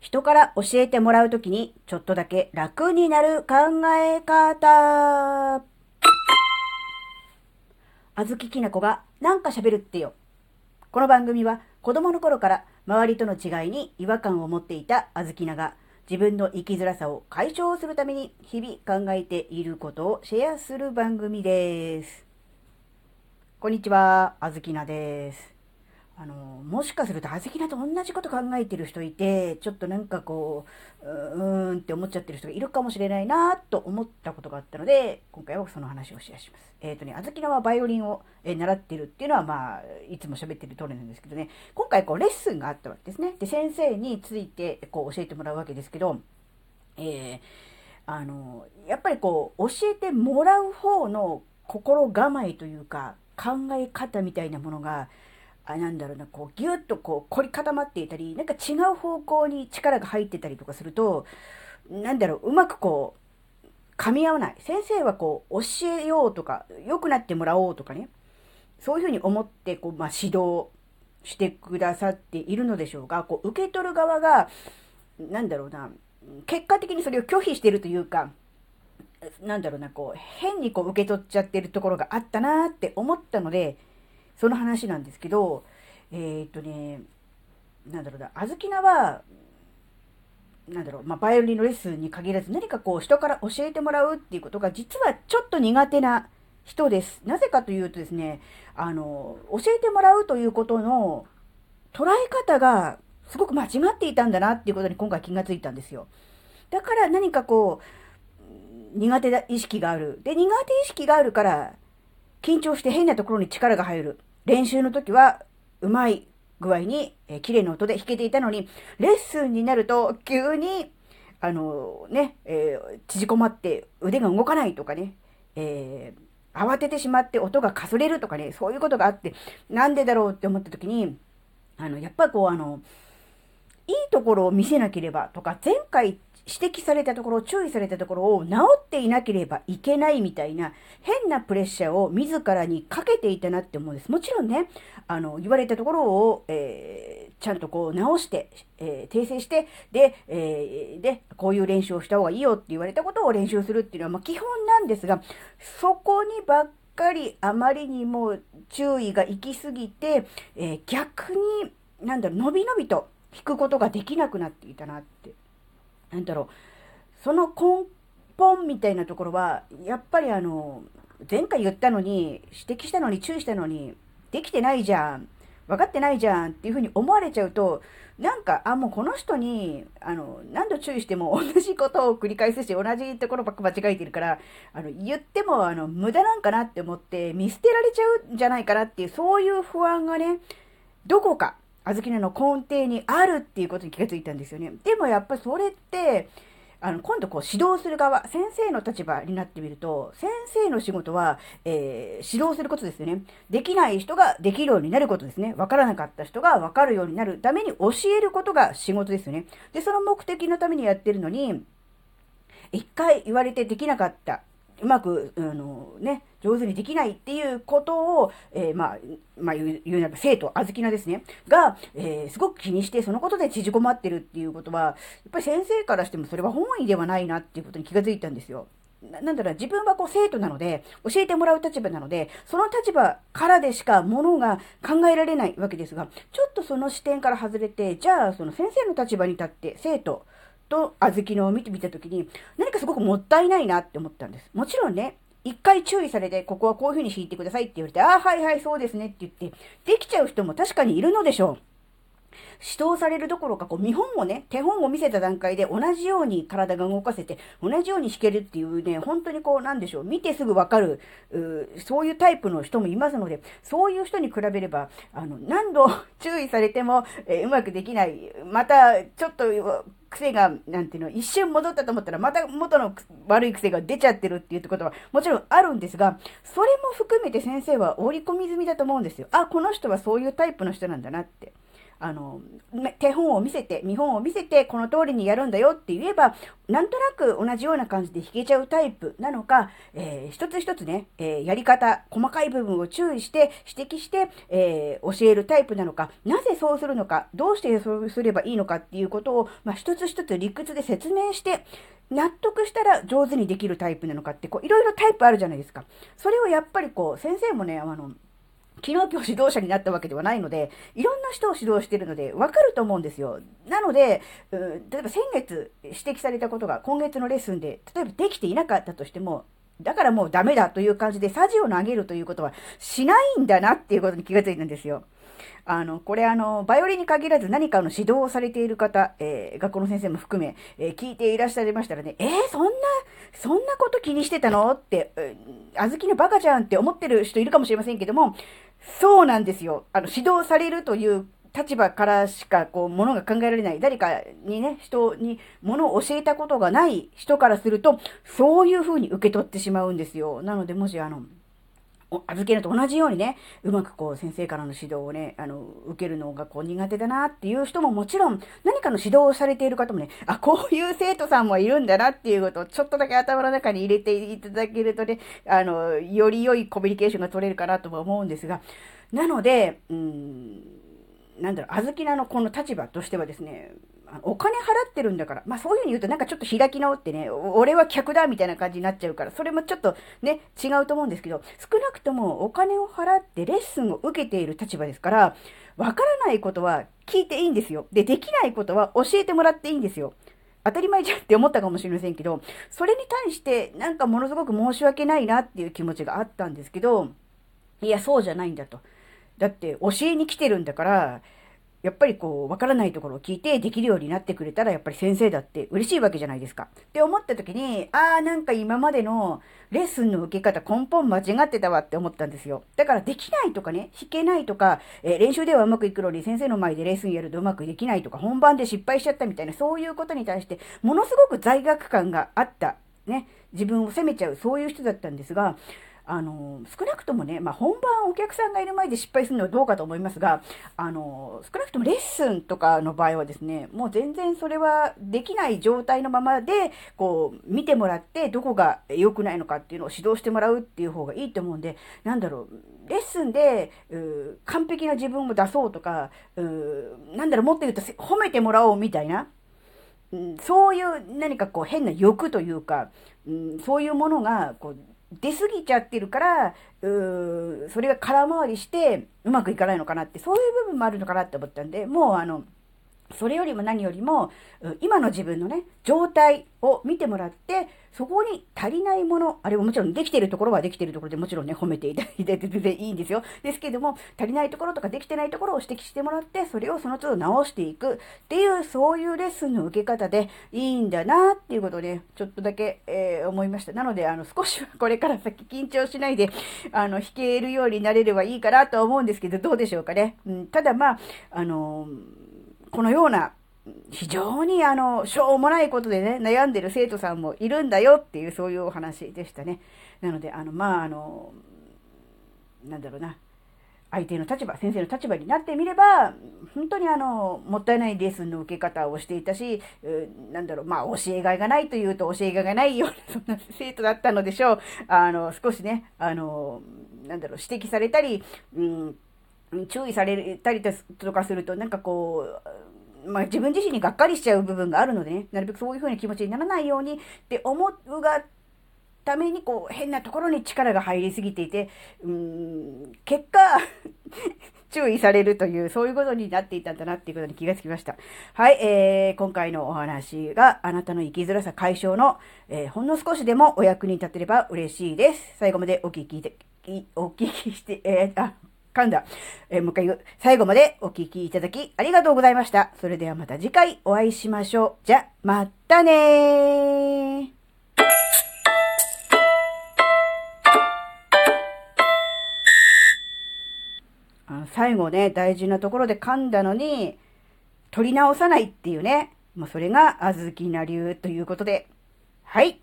人から教えてもらうときにちょっとだけ楽になる考え方。あずききなこがなんか喋るってよ。この番組は子供の頃から周りとの違いに違和感を持っていたあずきなが自分の生きづらさを解消するために日々考えていることをシェアする番組です。こんにちは、あずきなです。あの、もしかすると、あずきなと同じこと考えてる人いて、ちょっとなんかこう、うーんって思っちゃってる人がいるかもしれないなと思ったことがあったので、今回はその話をシェアします。えっ、ー、とね、あずきなはバイオリンを、え習ってるっていうのは、まあ、いつも喋ってる通りなんですけどね、今回こう、レッスンがあったわけですね。で、先生について、こう、教えてもらうわけですけど、えー、あの、やっぱりこう、教えてもらう方の心構えというか、考え方みたいなものが、あなんだろうな、こう、ぎゅっとこう、凝り固まっていたり、なんか違う方向に力が入ってたりとかすると、なんだろう、うまくこう、噛み合わない。先生はこう、教えようとか、良くなってもらおうとかね、そういうふうに思って、こう、まあ、指導してくださっているのでしょうが、こう、受け取る側が、なんだろうな、結果的にそれを拒否してるというか、なんだろうな、こう、変にこう受け取っちゃってるところがあったなって思ったので、その話なんですけど、えー、っとね、なんだろうな、あずきなは、なんだろう、まあ、バイオリンのレッスンに限らず何かこう人から教えてもらうっていうことが実はちょっと苦手な人です。なぜかというとですね、あの、教えてもらうということの捉え方がすごく間違っていたんだなっていうことに今回気がついたんですよ。だから何かこう、苦手な意識がある。で、苦手意識があるから、緊張して変なところに力が入る。練習の時はうまい具合に、えー、綺麗な音で弾けていたのに、レッスンになると急に、あのね、えー、縮こまって腕が動かないとかね、え、慌ててしまって音がかすれるとかね、そういうことがあって、なんでだろうって思った時に、あの、やっぱこうあの、いいところを見せなければとか、前回指摘されたところ、注意されたところを治っていなければいけないみたいな変なプレッシャーを自らにかけていたなって思うんです。もちろんね、あの、言われたところを、えー、ちゃんとこう直して、えー、訂正して、で、えー、で、こういう練習をした方がいいよって言われたことを練習するっていうのは、まあ、基本なんですが、そこにばっかりあまりにも注意が行き過ぎて、えー、逆に、なんだろう、のびのびと弾くことができなくなっていたなってなんだろう、その根本みたいなところは、やっぱりあの、前回言ったのに、指摘したのに注意したのに、できてないじゃん。分かってないじゃんっていうふうに思われちゃうと、なんか、あ、もうこの人に、あの、何度注意しても同じことを繰り返すし、同じところばっか間違えてるから、あの、言っても、あの、無駄なんかなって思って、見捨てられちゃうんじゃないかなっていう、そういう不安がね、どこか、小豆菜の根底にあるっていうことに気がついたんですよね。でもやっぱりそれって、あの、今度こう指導する側、先生の立場になってみると、先生の仕事は、えー、指導することですよね。できない人ができるようになることですね。わからなかった人がわかるようになるために教えることが仕事ですよね。で、その目的のためにやってるのに、一回言われてできなかったうまく、あのね、上手にできないっていうことを、えー、まあ、まあ、言うならば生徒、あずきなですね、が、えー、すごく気にして、そのことで縮こまってるっていうことは、やっぱり先生からしてもそれは本意ではないなっていうことに気がついたんですよ。なんだろう、自分はこう生徒なので、教えてもらう立場なので、その立場からでしかものが考えられないわけですが、ちょっとその視点から外れて、じゃあその先生の立場に立って生徒、と小豆のを見てみたときに、何かすごくもったいないなって思ったんです。もちろんね、一回注意されて、ここはこういう風に弾いてくださいって言われて、ああ、はいはい、そうですねって言って、できちゃう人も確かにいるのでしょう。指導されるどころか、こう、見本をね、手本を見せた段階で同じように体が動かせて、同じように弾けるっていうね、本当にこう、なんでしょう、見てすぐわかる、そういうタイプの人もいますので、そういう人に比べれば、あの、何度注意されても、えー、うまくできない、また、ちょっと、癖が、なんていうの、一瞬戻ったと思ったら、また元の悪い癖が出ちゃってるっていうことは、もちろんあるんですが、それも含めて先生は織り込み済みだと思うんですよ。あ、この人はそういうタイプの人なんだなって。あの、手本を見せて、見本を見せて、この通りにやるんだよって言えば、なんとなく同じような感じで弾けちゃうタイプなのか、えー、一つ一つね、えー、やり方、細かい部分を注意して、指摘して、えー、教えるタイプなのか、なぜそうするのか、どうしてそうすればいいのかっていうことを、まあ、一つ一つ理屈で説明して、納得したら上手にできるタイプなのかって、こう、いろいろタイプあるじゃないですか。それをやっぱりこう、先生もね、あの、昨日今日指導者になったわけではないので、いろんな人を指導しているので、わかると思うんですよ。なので、例えば先月指摘されたことが今月のレッスンで、例えばできていなかったとしても、だからもうダメだという感じで、サジを投げるということはしないんだなっていうことに気がついたんですよ。あの、これあの、バイオリンに限らず何かの指導をされている方、えー、学校の先生も含め、えー、聞いていらっしゃいましたらね、えー、そんな、そんなこと気にしてたのって、あずきのバカじゃんって思ってる人いるかもしれませんけども、そうなんですよ。あの、指導されるという立場からしか、こう、ものが考えられない。誰かにね、人にものを教えたことがない人からすると、そういうふうに受け取ってしまうんですよ。なので、もしあの、預けると同じようにね、うまくこう先生からの指導をね、あの、受けるのがこう苦手だなっていう人ももちろん何かの指導をされている方もね、あ、こういう生徒さんもいるんだなっていうことをちょっとだけ頭の中に入れていただけるとね、あの、より良いコミュニケーションが取れるかなとも思うんですが、なので、うん、なんだろう、あずきなのこの立場としてはですね、お金払ってるんだから。まあそういうふうに言うとなんかちょっと開き直ってね、俺は客だみたいな感じになっちゃうから、それもちょっとね、違うと思うんですけど、少なくともお金を払ってレッスンを受けている立場ですから、わからないことは聞いていいんですよ。で、できないことは教えてもらっていいんですよ。当たり前じゃんって思ったかもしれませんけど、それに対してなんかものすごく申し訳ないなっていう気持ちがあったんですけど、いや、そうじゃないんだと。だって教えに来てるんだから、やっぱりこう、わからないところを聞いてできるようになってくれたら、やっぱり先生だって嬉しいわけじゃないですか。って思った時に、ああ、なんか今までのレッスンの受け方根本間違ってたわって思ったんですよ。だからできないとかね、弾けないとか、えー、練習ではうまくいくのに先生の前でレッスンやるとうまくできないとか、本番で失敗しちゃったみたいな、そういうことに対して、ものすごく罪悪感があった。ね。自分を責めちゃう、そういう人だったんですが、あの、少なくともね、まあ、本番お客さんがいる前で失敗するのはどうかと思いますが、あの、少なくともレッスンとかの場合はですね、もう全然それはできない状態のままで、こう、見てもらって、どこが良くないのかっていうのを指導してもらうっていう方がいいと思うんで、なんだろう、レッスンで、完璧な自分を出そうとか、なんだろう、もっと言うと褒めてもらおうみたいな、そういう何かこう変な欲というか、うん、そういうものがこう出過ぎちゃってるから、うーそれが空回りしてうまくいかないのかなって、そういう部分もあるのかなって思ったんで、もうあの、それよりも何よりも、今の自分のね、状態を見てもらって、そこに足りないもの、あれももちろんできてるところはできてるところでもちろんね、褒めていただいて全然いいんですよ。ですけども、足りないところとかできてないところを指摘してもらって、それをその都度直していくっていう、そういうレッスンの受け方でいいんだなっていうことをね、ちょっとだけ、えー、思いました。なので、あの、少しは これから先緊張しないで、あの、弾けるようになれればいいかなと思うんですけど、どうでしょうかね。うん、ただまあ、あのーこのような非常にあの、しょうもないことでね、悩んでる生徒さんもいるんだよっていう、そういうお話でしたね。なので、あの、まあ、あの、なんだろうな。相手の立場、先生の立場になってみれば、本当にあの、もったいないレッスンの受け方をしていたし、なんだろう、まあ、教えがいがないというと教えがいがないような、そんな生徒だったのでしょう。あの、少しね、あの、なんだろう、指摘されたり、うん、注意されたりとかすると、なんかこう、まあ自分自身にがっかりしちゃう部分があるのでね、なるべくそういう風な気持ちにならないようにって思うがためにこう変なところに力が入りすぎていて、うーん、結果 注意されるという、そういうことになっていたんだなっていうことに気がつきました。はい、えー、今回のお話があなたの生きづらさ解消の、えー、ほんの少しでもお役に立てれば嬉しいです。最後までお聞きお聞きして、えー、あ、噛んだ。えー、もう一回言う。最後までお聞きいただきありがとうございました。それではまた次回お会いしましょう。じゃ、またねー。最後ね、大事なところで噛んだのに、取り直さないっていうね。もうそれが、あずきな流ということで。はい。